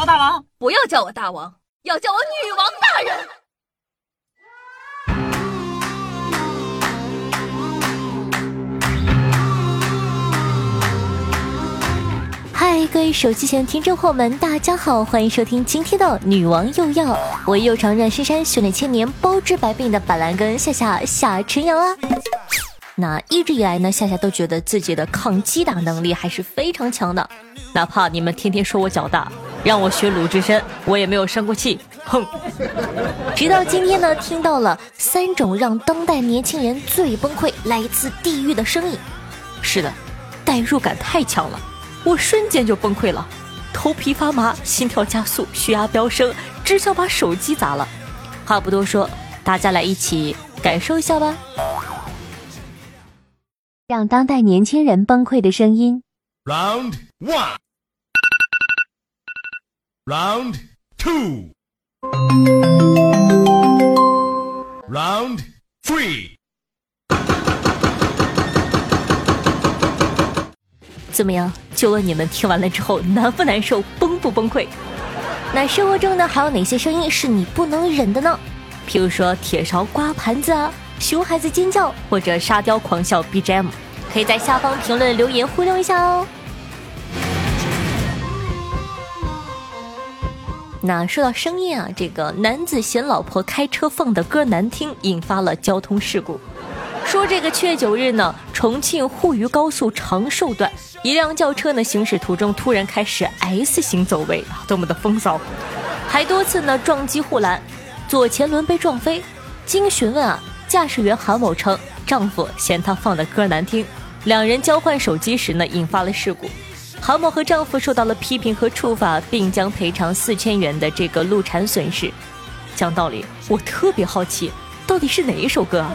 我大王，不要叫我大王，要叫我女王大人。嗨，各位手机前听众朋友们，大家好，欢迎收听今天的《女王又要》，我又长任深山修炼千年，包治百病的板蓝根夏夏夏晨阳啊。那一直以来呢，夏夏都觉得自己的抗击打能力还是非常强的，哪怕你们天天说我脚大，让我学鲁智深，我也没有生过气。哼！直到今天呢，听到了三种让当代年轻人最崩溃、来自地狱的声音。是的，代入感太强了，我瞬间就崩溃了，头皮发麻，心跳加速，血压飙升，只想把手机砸了。话不多说，大家来一起感受一下吧。让当代年轻人崩溃的声音。Round one, round two, round three。怎么样？就问你们听完了之后难不难受，崩不崩溃？那生活中呢，还有哪些声音是你不能忍的呢？譬如说铁勺刮盘子啊。熊孩子尖叫或者沙雕狂笑 BGM，可以在下方评论留言互动一下哦。那说到声音啊，这个男子嫌老婆开车放的歌难听，引发了交通事故。说这个七月九日呢，重庆沪渝高速长寿段，一辆轿车呢行驶途中突然开始 S 型走位，多么的风骚，还多次呢撞击护栏，左前轮被撞飞。经询问啊。驾驶员韩某称，丈夫嫌她放的歌难听，两人交换手机时呢，引发了事故。韩某和丈夫受到了批评和处罚，并将赔偿四千元的这个路产损失。讲道理，我特别好奇，到底是哪一首歌啊？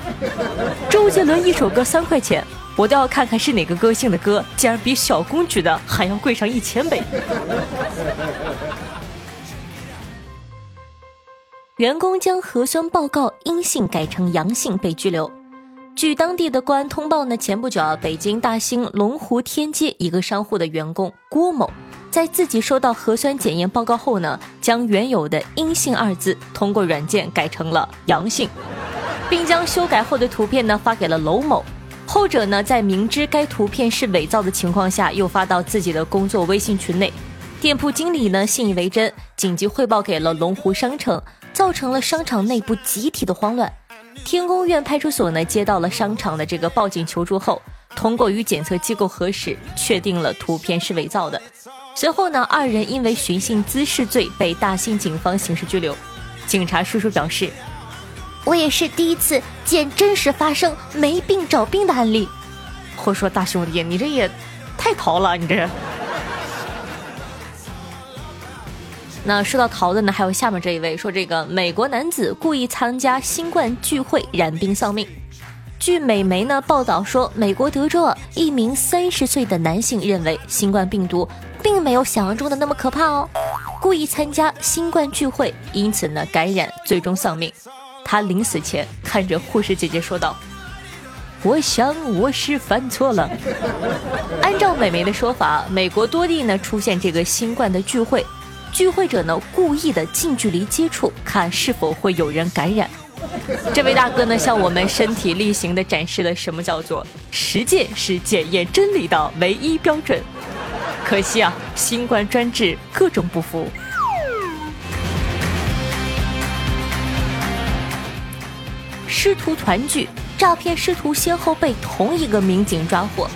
周杰伦一首歌三块钱，我倒要看看是哪个歌星的歌，竟然比小公举的还要贵上一千倍。员工将核酸报告阴性改成阳性被拘留。据当地的公安通报呢，前不久啊，北京大兴龙湖天街一个商户的员工郭某，在自己收到核酸检验报告后呢，将原有的阴性二字通过软件改成了阳性，并将修改后的图片呢发给了娄某。后者呢，在明知该图片是伪造的情况下，又发到自己的工作微信群内。店铺经理呢信以为真，紧急汇报给了龙湖商城。造成了商场内部集体的慌乱。天宫院派出所呢接到了商场的这个报警求助后，通过与检测机构核实，确定了图片是伪造的。随后呢，二人因为寻衅滋事罪被大兴警方刑事拘留。警察叔叔表示：“我也是第一次见真实发生没病找病的案例。”我说大兄弟，你这也太淘了，你这。那说到逃的呢，还有下面这一位说，这个美国男子故意参加新冠聚会染病丧命。据美媒呢报道说，美国德州一名三十岁的男性认为新冠病毒并没有想象中的那么可怕哦，故意参加新冠聚会，因此呢感染最终丧命。他临死前看着护士姐姐说道：“我想我是犯错了。”按照美媒的说法，美国多地呢出现这个新冠的聚会。聚会者呢故意的近距离接触，看是否会有人感染。这位大哥呢向我们身体力行的展示了什么叫做实践是检验真理的唯一标准。可惜啊，新冠专治各种不服。师徒团聚，诈骗师徒先后被同一个民警抓获。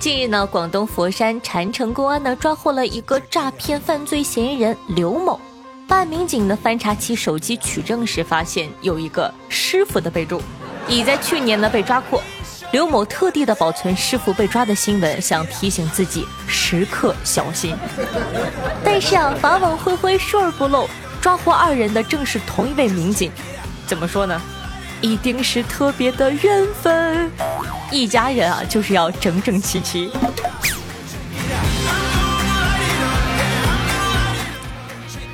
近日呢，广东佛山禅城公安呢抓获了一个诈骗犯罪嫌疑人刘某。办案民警呢翻查其手机取证时，发现有一个师傅的备注，已在去年呢被抓获。刘某特地的保存师傅被抓的新闻，想提醒自己时刻小心。但是啊，法网恢恢，疏而不漏，抓获二人的正是同一位民警。怎么说呢？一定是特别的缘分，一家人啊，就是要整整齐齐。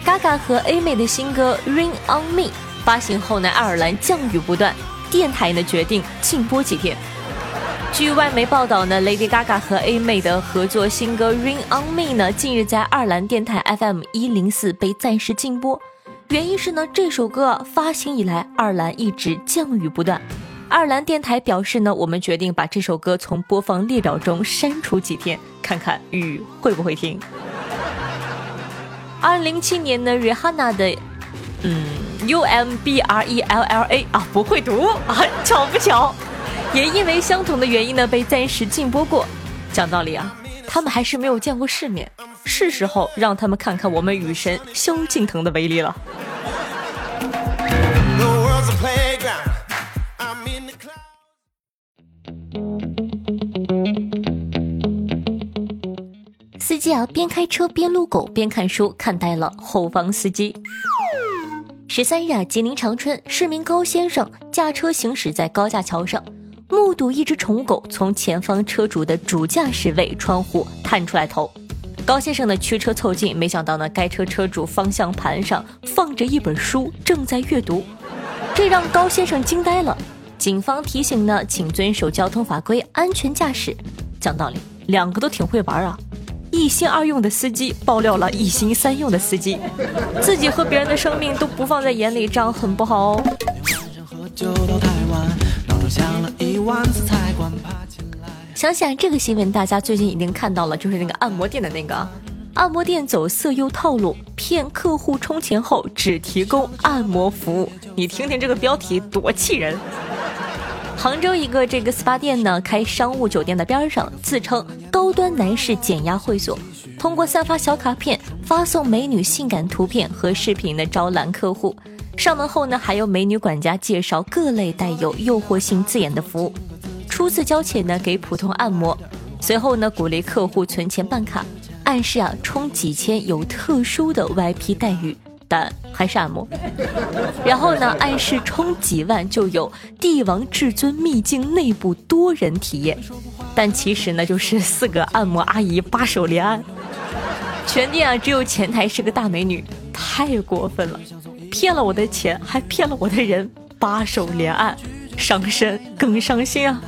Gaga 和 A 妹的新歌《Rain on Me》发行后呢，爱尔兰降雨不断，电台呢决定禁播几天。据外媒报道呢，Lady Gaga 和 A 妹的合作新歌《Rain on Me》呢，近日在爱尔兰电台 FM 一零四被暂时禁播，原因是呢，这首歌发行以来，爱尔兰一直降雨不断。爱尔兰电台表示呢，我们决定把这首歌从播放列表中删除几天，看看雨会不会停。二零零七年呢，Rihanna 的，嗯，U M B R E L L A 啊，不会读啊，巧不巧？也因为相同的原因呢，被暂时禁播过。讲道理啊，他们还是没有见过世面，是时候让他们看看我们雨神萧敬腾的威力了。司机啊，边开车边撸狗边看书，看呆了后方司机。十三日啊，吉林长春市民高先生驾车行驶在高架桥上。目睹一只宠物狗从前方车主的主驾驶位窗户探出来头，高先生呢驱车凑近，没想到呢该车车主方向盘上放着一本书，正在阅读，这让高先生惊呆了。警方提醒呢，请遵守交通法规，安全驾驶。讲道理，两个都挺会玩啊，一心二用的司机爆料了一心三用的司机，自己和别人的生命都不放在眼里，这样很不好哦。想想这个新闻，大家最近已经看到了，就是那个按摩店的那个按摩店走色诱套路，骗客户充钱后只提供按摩服务。你听听这个标题多气人！杭州一个这个 SPA 店呢，开商务酒店的边上，自称高端男士减压会所，通过散发小卡片、发送美女性感图片和视频的招揽客户。上门后呢，还有美女管家介绍各类带有诱惑性字眼的服务。初次交钱呢，给普通按摩，随后呢，鼓励客户存钱办卡，暗示啊，充几千有特殊的 VIP 待遇，但还是按摩。然后呢，暗示充几万就有帝王至尊秘境内部多人体验，但其实呢，就是四个按摩阿姨八手连按。全店啊，只有前台是个大美女，太过分了。骗了我的钱，还骗了我的人，八手连按，伤身更伤心啊！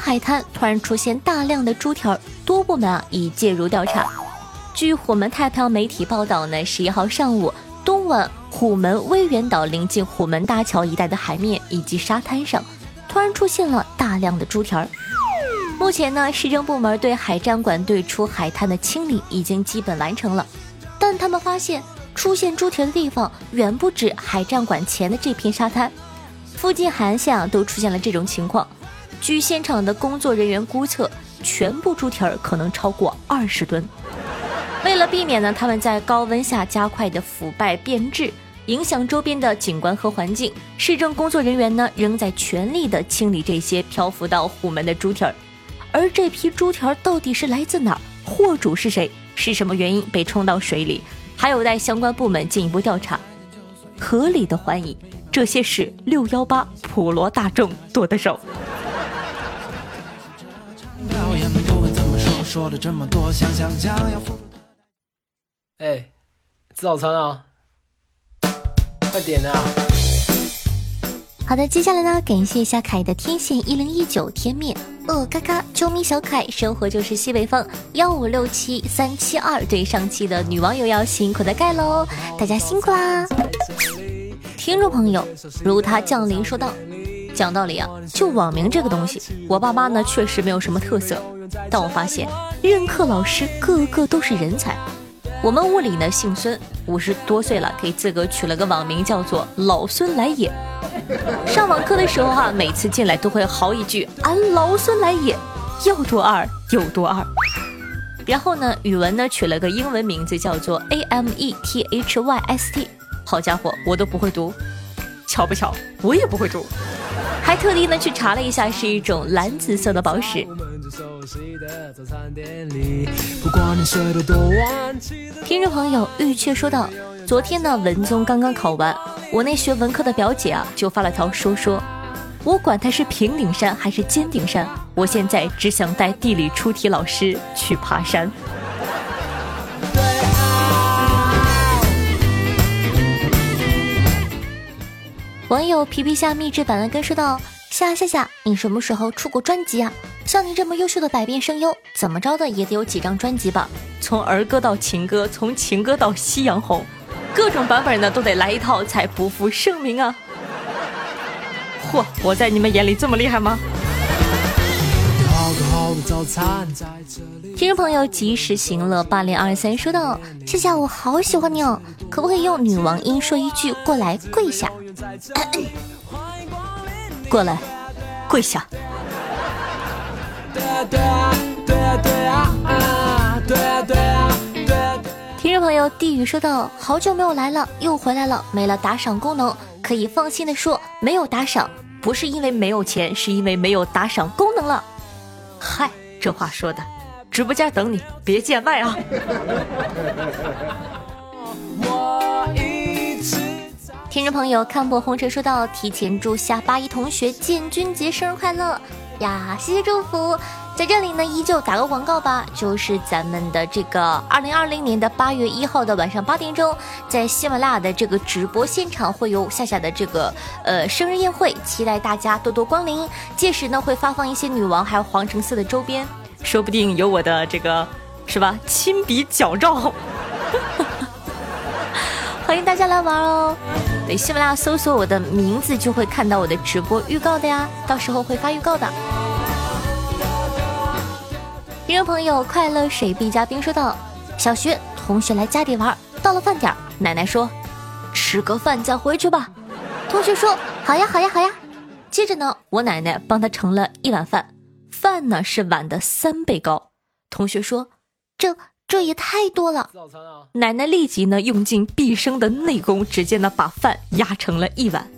海滩突然出现大量的猪蹄儿，多部门啊已介入调查。据虎门太平洋媒体报道呢，十一号上午，东莞虎门威远岛临近虎门大桥一带的海面以及沙滩上，突然出现了大量的猪蹄儿。目前呢，市政部门对海战馆对出海滩的清理已经基本完成了，但他们发现出现猪蹄的地方远不止海战馆前的这片沙滩，附近海岸线啊都出现了这种情况。据现场的工作人员估测，全部猪蹄儿可能超过二十吨。为了避免呢，他们在高温下加快的腐败变质，影响周边的景观和环境，市政工作人员呢仍在全力的清理这些漂浮到虎门的猪蹄儿。而这批猪蹄儿到底是来自哪儿？货主是谁？是什么原因被冲到水里？还有待相关部门进一步调查。合理的怀疑，这些是六幺八普罗大众剁的手。哎，吃早餐啊！快点啊！好的，接下来呢，感谢一下凯的天线一零一九天面。呃，嘎嘎，啾咪小凯，生活就是西北风，幺五六七三七二，对上期的女网友要辛苦的盖喽，大家辛苦啦！听众朋友，如他降临说道，讲道理啊，就网名这个东西，我爸妈呢确实没有什么特色，但我发现任课老师个个都是人才。我们屋里呢姓孙，五十多岁了，给自个取了个网名叫做老孙来也。上网课的时候哈，每次进来都会嚎一句：“俺老孙来也，要多二有多二。”然后呢，语文呢取了个英文名字叫做 A M E T H Y S T。好家伙，我都不会读，巧不巧，我也不会读，还特地呢去查了一下，是一种蓝紫色的宝石。听众朋友玉雀说道：“昨天呢，文综刚刚考完。”我那学文科的表姐啊，就发了条说说，我管它是平顶山还是尖顶山，我现在只想带地理出题老师去爬山。网友皮皮虾秘制板蓝根说道：“夏夏夏，你什么时候出过专辑啊？像你这么优秀的百变声优，怎么着的也得有几张专辑吧？从儿歌到情歌，从情歌到夕阳红，各种版本呢都得来一套才不负盛名啊！嚯，我在你们眼里这么厉害吗？”听众朋友及时行乐八零二三说道：“夏夏，我好喜欢你哦，可不可以用女王音说一句过来跪下？过来跪下。”听众朋友地狱说道：“好久没有来了，又回来了，没了打赏功能，可以放心的说，没有打赏不是因为没有钱，是因为没有打赏功能了。”嗨，这话说的，直播间等你，别见外啊！听众朋友看破红尘说道：“提前祝下八一同学建军节生日快乐呀！谢谢祝福，在这里呢依旧打个广告吧，就是咱们的这个二零二零年的八月一号的晚上八点钟，在喜马拉雅的这个直播现场会有夏夏的这个呃生日宴会，期待大家多多光临。届时呢会发放一些女王还有皇城寺的周边，说不定有我的这个是吧亲笔脚照，欢迎大家来玩哦。对，喜马拉雅搜索我的名字就会看到我的直播预告的呀，到时候会发预告的。听众朋友，快乐水碧嘉宾说道：小学同学来家里玩，到了饭点，奶奶说吃个饭再回去吧。同学说好呀好呀好呀。接着呢，我奶奶帮他盛了一碗饭，饭呢是碗的三倍高。同学说这。这也太多了！奶奶立即呢用尽毕生的内功，直接呢把饭压成了一碗。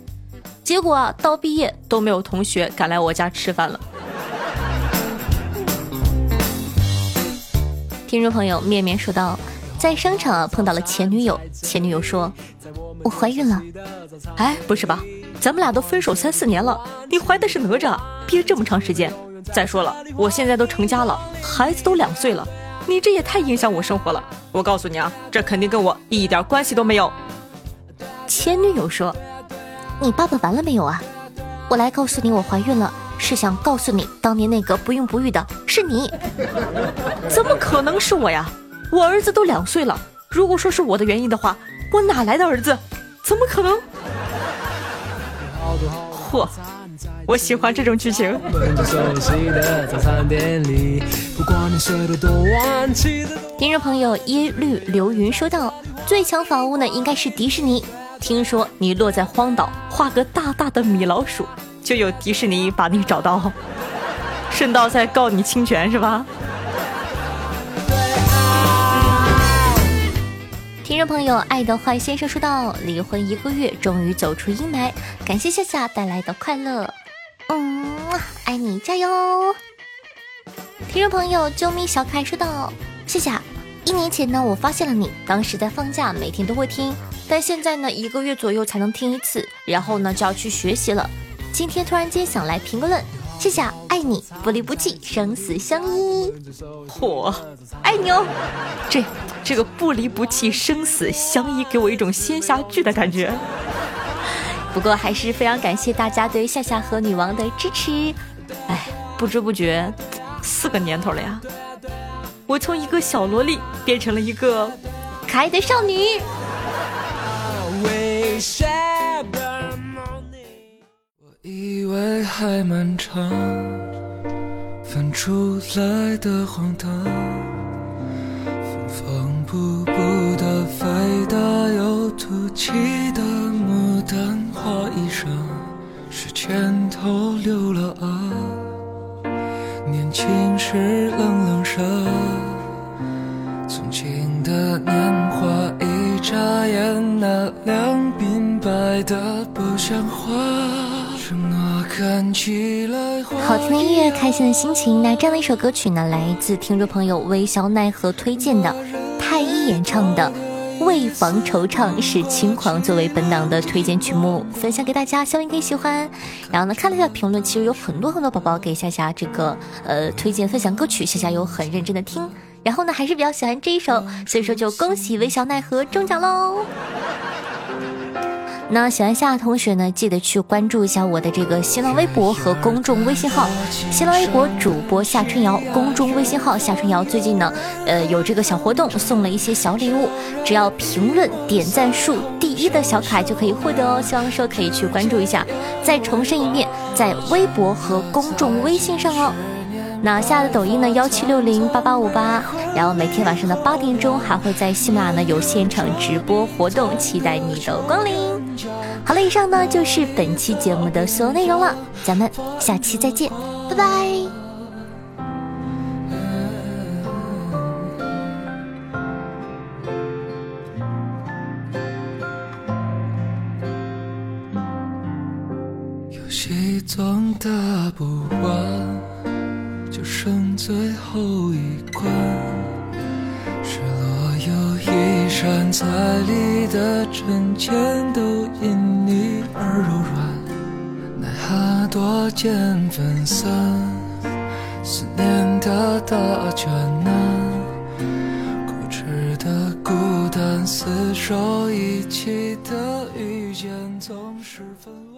结果啊，到毕业都没有同学敢来我家吃饭了。听众朋友面面说道，在商场啊碰到了前女友，前女友说：“我怀孕了。”哎，不是吧？咱们俩都分手三四年了，你怀的是哪吒？憋这么长时间？再说了，我现在都成家了，孩子都两岁了。你这也太影响我生活了！我告诉你啊，这肯定跟我一点关系都没有。前女友说：“你爸爸完了没有啊？我来告诉你，我怀孕了，是想告诉你，当年那个不孕不育的是你。怎么可能是我呀？我儿子都两岁了。如果说是我的原因的话，我哪来的儿子？怎么可能？嚯！”我喜欢这种剧情。听众朋友耶律流云说道：“最强房屋呢，应该是迪士尼。听说你落在荒岛，画个大大的米老鼠，就有迪士尼把你找到，顺道再告你侵权是吧？”众朋友爱的坏先生说道：“离婚一个月，终于走出阴霾，感谢夏夏带来的快乐。”嗯，爱你，加油！听众朋友，啾咪小可爱说道：“谢谢。一年前呢，我发现了你，当时在放假，每天都会听，但现在呢，一个月左右才能听一次，然后呢就要去学习了。今天突然间想来评个论，谢谢，爱你，不离不弃，生死相依。嚯，爱你哦！这这个不离不弃，生死相依，给我一种仙侠剧的感觉。”不过还是非常感谢大家对夏夏和女王的支持。哎，不知不觉四个年头了呀，我从一个小萝莉变成了一个可爱的少女。以为还漫长，翻出来的荒唐，缝缝补补的肥大又凸起的牡丹。花衣裳是前头留了啊，年轻时冷冷热，从前的年华一眨眼，那两鬓白的不像话。好听的音乐，开心的心情。那这样的一首歌曲呢，来自听众朋友微笑奈何推荐的，太一演唱的。为防惆怅是轻狂，作为本档的推荐曲目分享给大家，希望你可以喜欢。然后呢，看了一下评论，其实有很多很多宝宝给夏夏这个呃推荐分享歌曲，夏夏有很认真的听。然后呢，还是比较喜欢这一首，所以说就恭喜微笑奈何中奖喽。那喜欢夏的同学呢，记得去关注一下我的这个新浪微博和公众微信号。新浪微博主播夏春瑶，公众微信号夏春瑶。最近呢，呃，有这个小活动，送了一些小礼物，只要评论点赞数第一的小可爱就可以获得哦。希望说可以去关注一下。再重申一遍，在微博和公众微信上哦。那下的抖音呢？幺七六零八八五八，然后每天晚上的八点钟还会在喜马拉雅呢有现场直播活动，期待你的光临。好了，以上呢就是本期节目的所有内容了，咱们下期再见，拜拜。游戏总打不完。就剩最后一关，山彩里的针尖都因你而柔软，奈何多见分散，思念的大卷难，固执的孤单厮守一起的遇见总是纷乱。